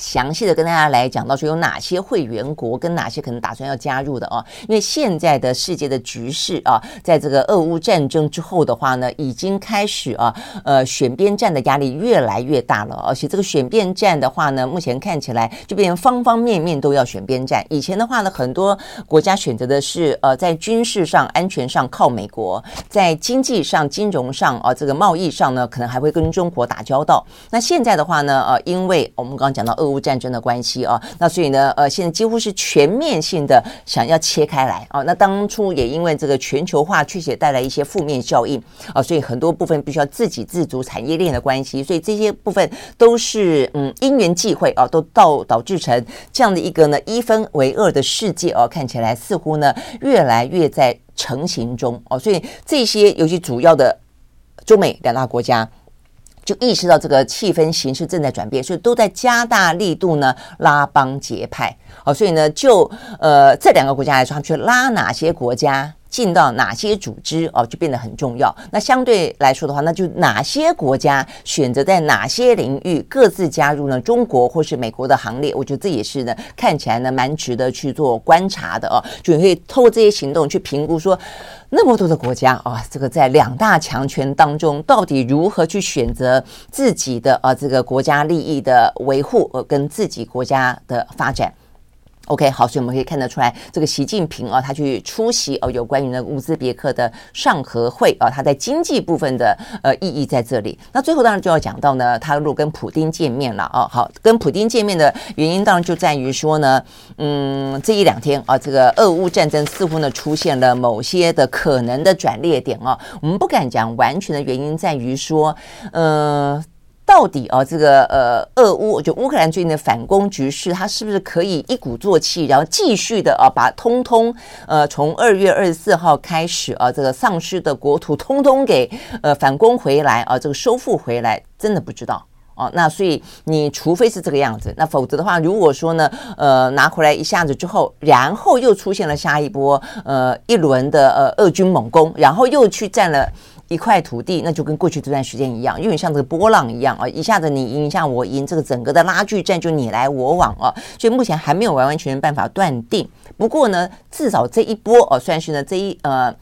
详细的跟大家来讲到说有哪些会员国跟哪些可能打算要加入的啊？因为现在的世界的局势啊，在这个俄乌战争之后的话呢，已经开始啊，呃，选边站的压力越来越大了。而且这个选边站的话呢，目前看起来就变成方方面面都要选边站。以前的话呢，很多国家选择的是呃，在军事上、安全上靠美国，在经济上、金融上啊，这个贸易上呢，可能还会跟中国打交道。那现在的话呢，呃，因为我们刚刚讲到俄。乌战争的关系啊，那所以呢，呃，现在几乎是全面性的想要切开来啊。那当初也因为这个全球化确实也带来一些负面效应啊，所以很多部分必须要自给自足产业链的关系，所以这些部分都是嗯因缘际会啊，都导导致成这样的一个呢一分为二的世界啊，看起来似乎呢越来越在成型中哦。所以这些尤其主要的中美两大国家。就意识到这个气氛形势正在转变，所以都在加大力度呢拉帮结派。哦，所以呢，就呃这两个国家来说，他们去拉哪些国家？进到哪些组织哦，就变得很重要。那相对来说的话，那就哪些国家选择在哪些领域各自加入呢？中国或是美国的行列，我觉得这也是呢，看起来呢蛮值得去做观察的哦。就可以透过这些行动去评估说，那么多的国家啊，这个在两大强权当中，到底如何去选择自己的啊这个国家利益的维护，呃，跟自己国家的发展。OK，好，所以我们可以看得出来，这个习近平啊，他去出席哦，有关于呢乌兹别克的上合会啊，他在经济部分的呃意义在这里。那最后当然就要讲到呢，他如果跟普丁见面了啊，好，跟普丁见面的原因当然就在于说呢，嗯，这一两天啊，这个俄乌战争似乎呢出现了某些的可能的转捩点啊，我们不敢讲完全的原因在于说，呃。到底啊，这个呃，俄乌就乌克兰最近的反攻局势，它是不是可以一鼓作气，然后继续的啊，把通通呃，从二月二十四号开始啊，这个丧失的国土通通给呃反攻回来啊，这个收复回来，真的不知道啊。那所以你除非是这个样子，那否则的话，如果说呢，呃，拿回来一下子之后，然后又出现了下一波呃一轮的呃俄军猛攻，然后又去占了。一块土地，那就跟过去这段时间一样，有点像这个波浪一样啊，一下子你赢，一下我赢，这个整个的拉锯战就你来我往啊，所以目前还没有完完全全办法断定。不过呢，至少这一波哦，算是呢这一呃。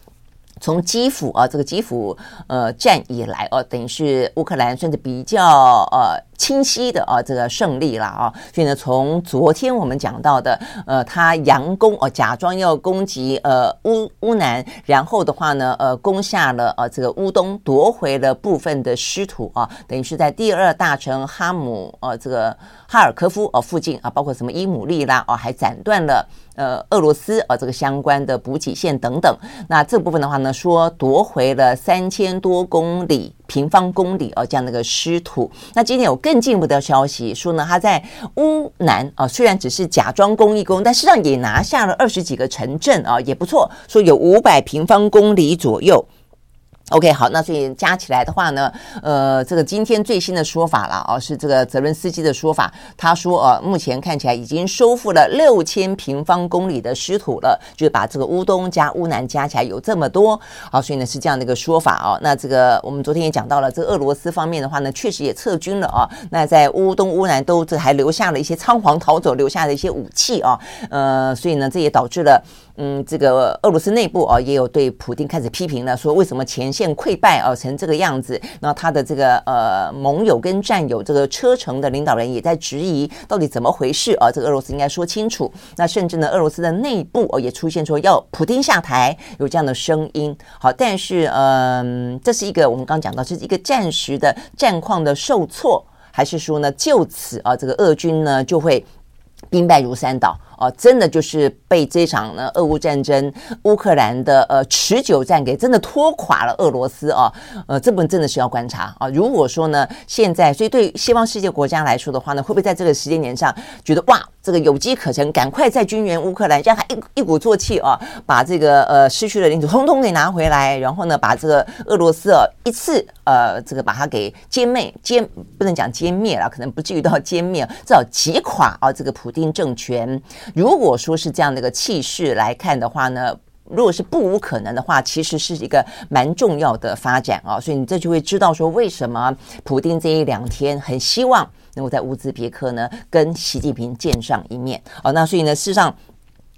从基辅啊，这个基辅呃战以来哦，等于是乌克兰算是比较呃清晰的啊这个胜利了啊。所以呢，从昨天我们讲到的呃，他佯攻哦，假装要攻击呃乌乌南，然后的话呢，呃攻下了呃这个乌东，夺回了部分的失土啊，等于是在第二大城哈姆呃这个哈尔科夫呃附近啊，包括什么伊姆利啦哦，还斩断了。呃，俄罗斯啊，这个相关的补给线等等，那这部分的话呢，说夺回了三千多公里平方公里哦，这样的一个失土。那今天有更进一步的消息说呢，他在乌南啊，虽然只是假装攻一攻，但实际上也拿下了二十几个城镇啊，也不错，说有五百平方公里左右。OK，好，那所以加起来的话呢，呃，这个今天最新的说法了啊，是这个泽伦斯基的说法，他说呃，目前看起来已经收复了六千平方公里的失土了，就是把这个乌东加乌南加起来有这么多，好，所以呢是这样的一个说法啊。那这个我们昨天也讲到了，这个俄罗斯方面的话呢，确实也撤军了啊。那在乌东乌南都这还留下了一些仓皇逃走留下的一些武器啊，呃，所以呢这也导致了。嗯，这个俄罗斯内部啊，也有对普丁开始批评了，说为什么前线溃败啊成这个样子？那他的这个呃盟友跟战友，这个车臣的领导人也在质疑到底怎么回事啊？这个俄罗斯应该说清楚。那甚至呢，俄罗斯的内部哦也出现说要普丁下台，有这样的声音。好，但是嗯、这是一个我们刚刚讲到，这是一个暂时的战况的受挫，还是说呢，就此啊，这个俄军呢就会兵败如山倒？哦，真的就是被这场呢俄乌战争，乌克兰的呃持久战给真的拖垮了俄罗斯啊，呃，这部分真的是要观察啊。如果说呢，现在所以对西方世界国家来说的话呢，会不会在这个时间点上觉得哇，这个有机可乘，赶快再军援乌克兰，让他一一鼓作气啊，把这个呃失去的领土通通给拿回来，然后呢，把这个俄罗斯啊一次呃这个把它给歼灭，歼不能讲歼灭了，可能不至于到歼灭，至少击垮啊这个普丁政权。如果说是这样的一个气势来看的话呢，如果是不无可能的话，其实是一个蛮重要的发展啊，所以你这就会知道说为什么普丁这一两天很希望能够在乌兹别克呢跟习近平见上一面啊，那所以呢事实上。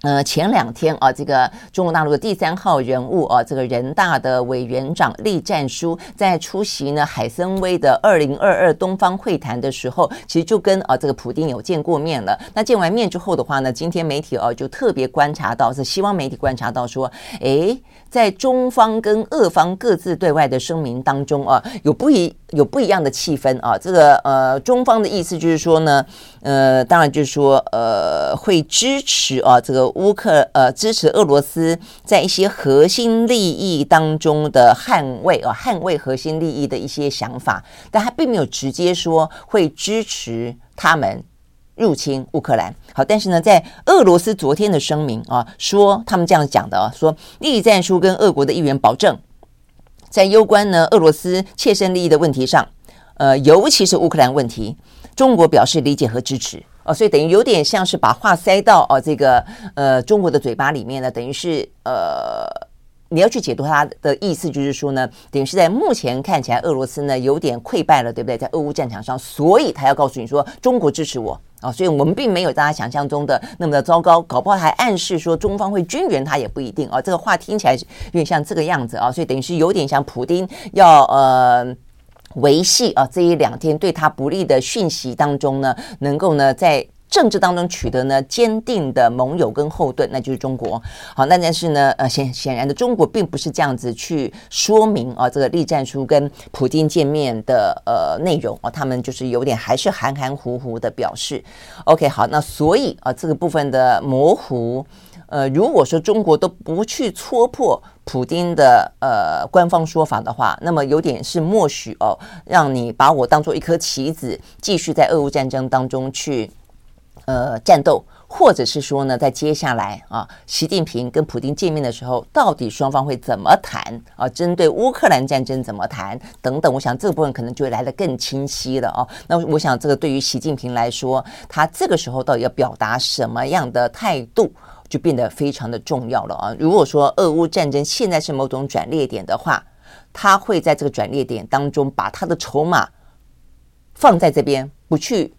呃，前两天啊，这个中国大陆的第三号人物啊，这个人大的委员长栗战书在出席呢海参崴的二零二二东方会谈的时候，其实就跟啊这个普丁有见过面了。那见完面之后的话呢，今天媒体啊就特别观察到，是西方媒体观察到说，诶，在中方跟俄方各自对外的声明当中啊，有不一有不一样的气氛啊。这个呃，中方的意思就是说呢，呃，当然就是说呃会支持啊这个。乌克呃支持俄罗斯在一些核心利益当中的捍卫啊，捍卫核心利益的一些想法，但他并没有直接说会支持他们入侵乌克兰。好，但是呢，在俄罗斯昨天的声明啊，说他们这样讲的啊，说栗战书跟俄国的议员保证，在攸关呢俄罗斯切身利益的问题上，呃，尤其是乌克兰问题，中国表示理解和支持。哦，所以等于有点像是把话塞到哦这个呃中国的嘴巴里面呢，等于是呃你要去解读他的意思，就是说呢，等于是在目前看起来俄罗斯呢有点溃败了，对不对？在俄乌战场上，所以他要告诉你说中国支持我啊，所以我们并没有大家想象中的那么的糟糕，搞不好还暗示说中方会军援他也不一定啊，这个话听起来有点像这个样子啊，所以等于是有点像普丁要呃。维系啊，这一两天对他不利的讯息当中呢，能够呢在政治当中取得呢坚定的盟友跟后盾，那就是中国。好，那但是呢，呃显显然的，中国并不是这样子去说明啊，这个栗战书跟普京见面的呃内容啊，他们就是有点还是含含糊糊的表示。OK，好，那所以啊，这个部分的模糊。呃，如果说中国都不去戳破普丁的呃官方说法的话，那么有点是默许哦，让你把我当做一颗棋子，继续在俄乌战争当中去呃战斗。或者是说呢，在接下来啊，习近平跟普京见面的时候，到底双方会怎么谈啊？针对乌克兰战争怎么谈等等，我想这个部分可能就会来得更清晰了啊。那我想这个对于习近平来说，他这个时候到底要表达什么样的态度，就变得非常的重要了啊。如果说俄乌战争现在是某种转捩点的话，他会在这个转捩点当中把他的筹码放在这边，不去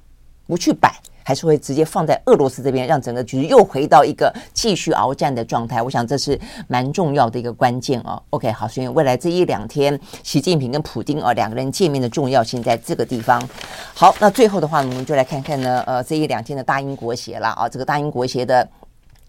不去摆。还是会直接放在俄罗斯这边，让整个局势又回到一个继续鏖战的状态。我想这是蛮重要的一个关键哦。OK，好，所以未来这一两天，习近平跟普京啊两个人见面的重要性在这个地方。好，那最后的话，我们就来看看呢，呃，这一两天的大英国协了啊，这个大英国协的。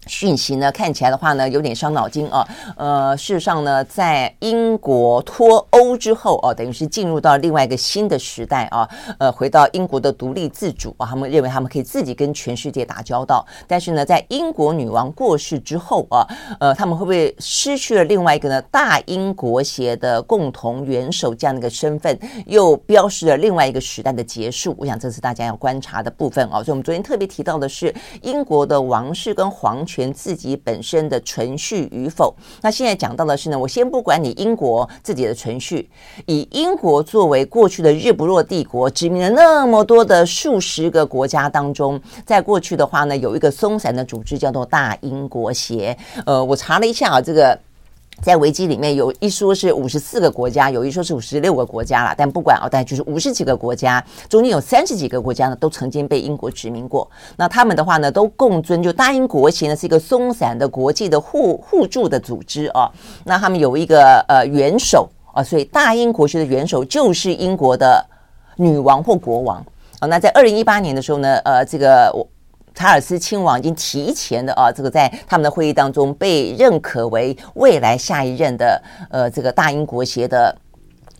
讯息呢，看起来的话呢，有点伤脑筋啊。呃，事实上呢，在英国脱欧之后啊，等于是进入到另外一个新的时代啊。呃，回到英国的独立自主啊，他们认为他们可以自己跟全世界打交道。但是呢，在英国女王过世之后啊，呃，他们会不会失去了另外一个呢大英国协的共同元首这样的一个身份，又标示了另外一个时代的结束？我想这是大家要观察的部分啊。所以，我们昨天特别提到的是英国的王室跟皇全自己本身的存续与否？那现在讲到的是呢，我先不管你英国自己的存续，以英国作为过去的日不落帝国，殖民了那么多的数十个国家当中，在过去的话呢，有一个松散的组织叫做大英国协。呃，我查了一下啊，这个。在维基里面有一说是五十四个国家，有一说是五十六个国家了，但不管哦，但就是五十几个国家，中间有三十几个国家呢，都曾经被英国殖民过。那他们的话呢，都共尊就大英国旗呢是一个松散的国际的互互助的组织哦。那他们有一个呃元首啊，所以大英国学的元首就是英国的女王或国王啊。那在二零一八年的时候呢，呃，这个我。查尔斯亲王已经提前的啊，这个在他们的会议当中被认可为未来下一任的呃这个大英国协的。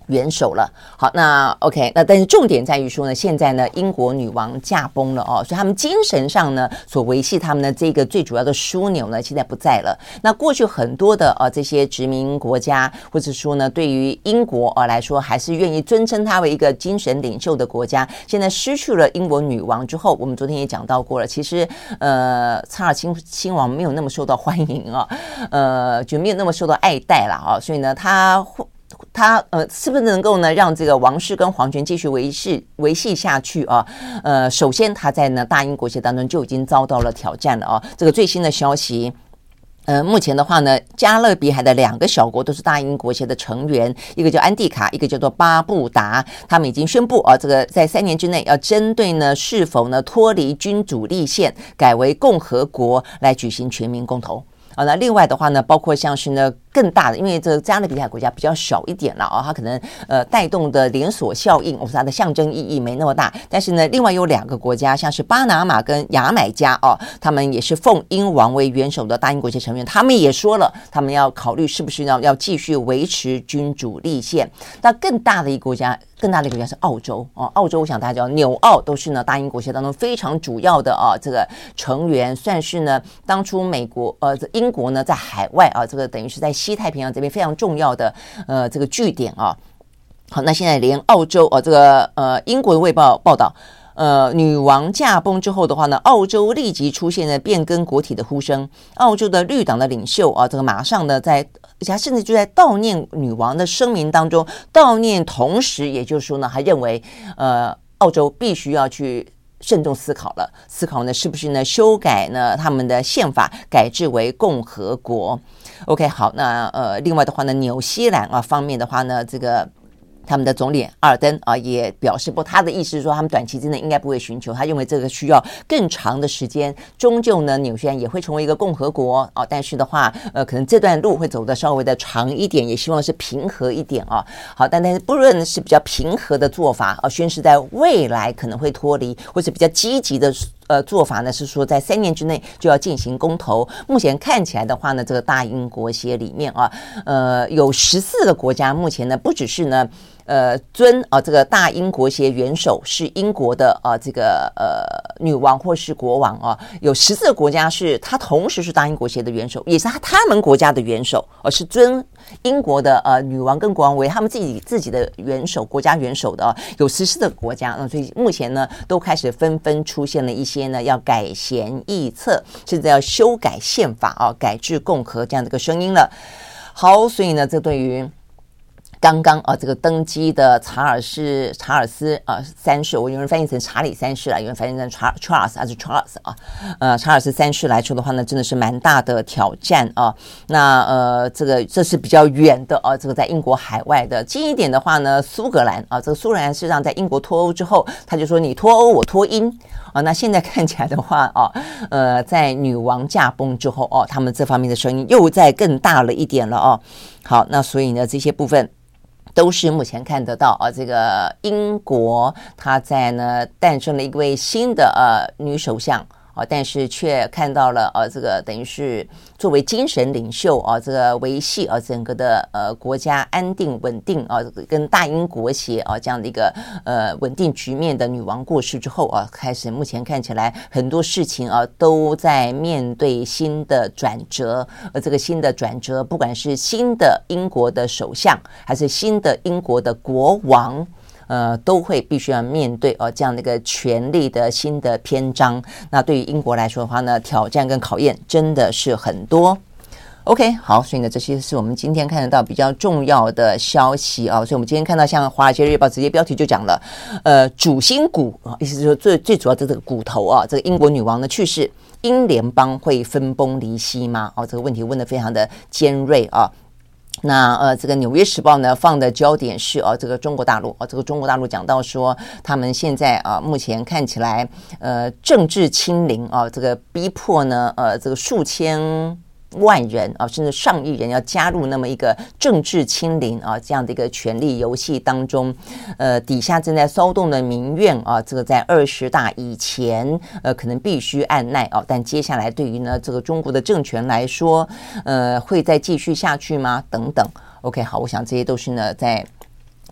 元首了，好，那 OK，那但是重点在于说呢，现在呢，英国女王驾崩了哦，所以他们精神上呢，所维系他们的这个最主要的枢纽呢，现在不在了。那过去很多的呃这些殖民国家，或者说呢，对于英国呃来说，还是愿意尊称她为一个精神领袖的国家。现在失去了英国女王之后，我们昨天也讲到过了，其实呃，查尔亲亲王没有那么受到欢迎啊，呃，就没有那么受到爱戴了啊，所以呢，他。他呃，是不是能够呢，让这个王室跟皇权继续维系维系下去啊？呃，首先他在呢大英国协当中就已经遭到了挑战了啊。这个最新的消息，呃，目前的话呢，加勒比海的两个小国都是大英国协的成员，一个叫安蒂卡，一个叫做巴布达，他们已经宣布啊，这个在三年之内要针对呢是否呢脱离君主立宪，改为共和国来举行全民公投啊。那另外的话呢，包括像是呢。更大的，因为这加勒比海国家比较小一点了啊，它可能呃带动的连锁效应，或是它的象征意义没那么大。但是呢，另外有两个国家，像是巴拿马跟牙买加哦，他们也是奉英王为元首的大英国协成员，他们也说了，他们要考虑是不是要要继续维持君主立宪。那更大的一个国家，更大的一个国家是澳洲哦，澳洲我想大家知道，纽澳都是呢大英国协当中非常主要的啊这个成员，算是呢当初美国呃英英国呢在海外啊这个等于是在。西太平洋这边非常重要的呃这个据点啊，好，那现在连澳洲啊这个呃英国的卫报报道，呃女王驾崩之后的话呢，澳洲立即出现了变更国体的呼声，澳洲的绿党的领袖啊，这个马上呢在他甚至就在悼念女王的声明当中悼念，同时也就是说呢，还认为呃澳洲必须要去。慎重思考了，思考呢，是不是呢修改呢他们的宪法，改制为共和国？OK，好，那呃，另外的话呢，纽西兰啊方面的话呢，这个。他们的总理阿尔登啊也表示不，他的意思是说，他们短期之内应该不会寻求，他认为这个需要更长的时间。终究呢，纽西兰也会成为一个共和国啊，但是的话，呃，可能这段路会走得稍微的长一点，也希望是平和一点啊。好，但但是不论是比较平和的做法啊，宣示在未来可能会脱离，或是比较积极的。呃，做法呢是说，在三年之内就要进行公投。目前看起来的话呢，这个大英国协里面啊，呃，有十四个国家目前呢，不只是呢，呃，尊啊，这个大英国协元首是英国的啊，这个呃女王或是国王啊，有十四个国家是他同时是大英国协的元首，也是他他们国家的元首，而是尊英国的呃女王跟国王为他们自己自己的元首，国家元首的啊，有十四个国家，那所以目前呢，都开始纷纷出现了一些呢要改弦易辙，甚至要修改宪法啊，改制共和这样的一个声音了。好，所以呢，这对于。刚刚啊，这个登基的查尔斯查尔斯啊三世，我有人翻译成查理三世了，有人翻译成查 Charles 还是 Charles 啊？呃，查尔斯三世来说的话呢，真的是蛮大的挑战啊。那呃，这个这是比较远的啊，这个在英国海外的近一点的话呢，苏格兰啊，这个苏格兰事实上在英国脱欧之后，他就说你脱欧我脱英啊。那现在看起来的话啊，呃，在女王驾崩之后哦、他们这方面的声音又在更大了一点了哦、啊。好，那所以呢，这些部分。都是目前看得到啊，这个英国它在呢诞生了一位新的呃女首相。啊，但是却看到了呃，这个等于是作为精神领袖啊，这个维系啊整个的呃国家安定稳定啊，跟大英国协啊这样的一个呃稳定局面的女王过世之后啊，开始目前看起来很多事情啊都在面对新的转折，而这个新的转折，不管是新的英国的首相，还是新的英国的国王。呃，都会必须要面对哦这样的一个权力的新的篇章。那对于英国来说的话呢，挑战跟考验真的是很多。OK，好，所以呢，这些是我们今天看得到比较重要的消息啊。所以我们今天看到像《华尔街日报》直接标题就讲了，呃，主心骨啊，意思就是说最最主要的这个骨头啊，这个英国女王的去世，英联邦会分崩离析吗？哦，这个问题问得非常的尖锐啊。那呃，这个《纽约时报》呢放的焦点是哦，这个中国大陆哦，这个中国大陆讲到说，他们现在啊，目前看起来呃，政治清零啊，这个逼迫呢，呃，这个数千。万人啊，甚至上亿人要加入那么一个政治清零啊这样的一个权力游戏当中，呃，底下正在骚动的民怨啊，这个在二十大以前，呃，可能必须按耐啊，但接下来对于呢这个中国的政权来说，呃，会再继续下去吗？等等。OK，好，我想这些都是呢在。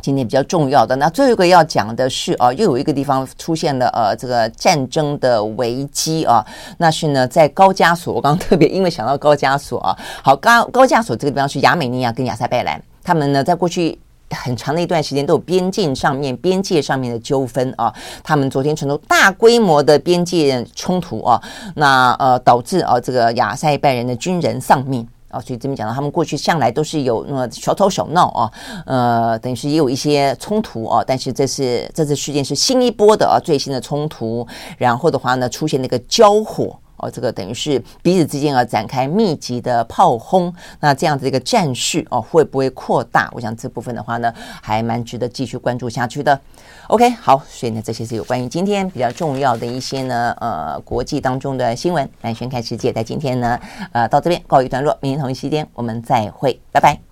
今天比较重要的，那最后一个要讲的是啊，又有一个地方出现了呃这个战争的危机啊，那是呢在高加索，我刚刚特别因为想到高加索啊，好高高加索这个地方是亚美尼亚跟亚塞拜然，他们呢在过去很长的一段时间都有边境上面边界上面的纠纷啊，他们昨天传出大规模的边界冲突啊，那呃导致啊这个亚塞拜然的军人丧命。啊，所以这边讲到，他们过去向来都是有那么小吵小闹啊，呃，等于是也有一些冲突啊，但是这次这次事件是新一波的啊，最新的冲突，然后的话呢，出现那个交火。哦，这个等于是彼此之间要展开密集的炮轰，那这样子一个战事哦，会不会扩大？我想这部分的话呢，还蛮值得继续关注下去的。OK，好，所以呢，这些是有关于今天比较重要的一些呢，呃，国际当中的新闻。来宣看世界，在今天呢，呃，到这边告一段落，明天同一时间我们再会，拜拜。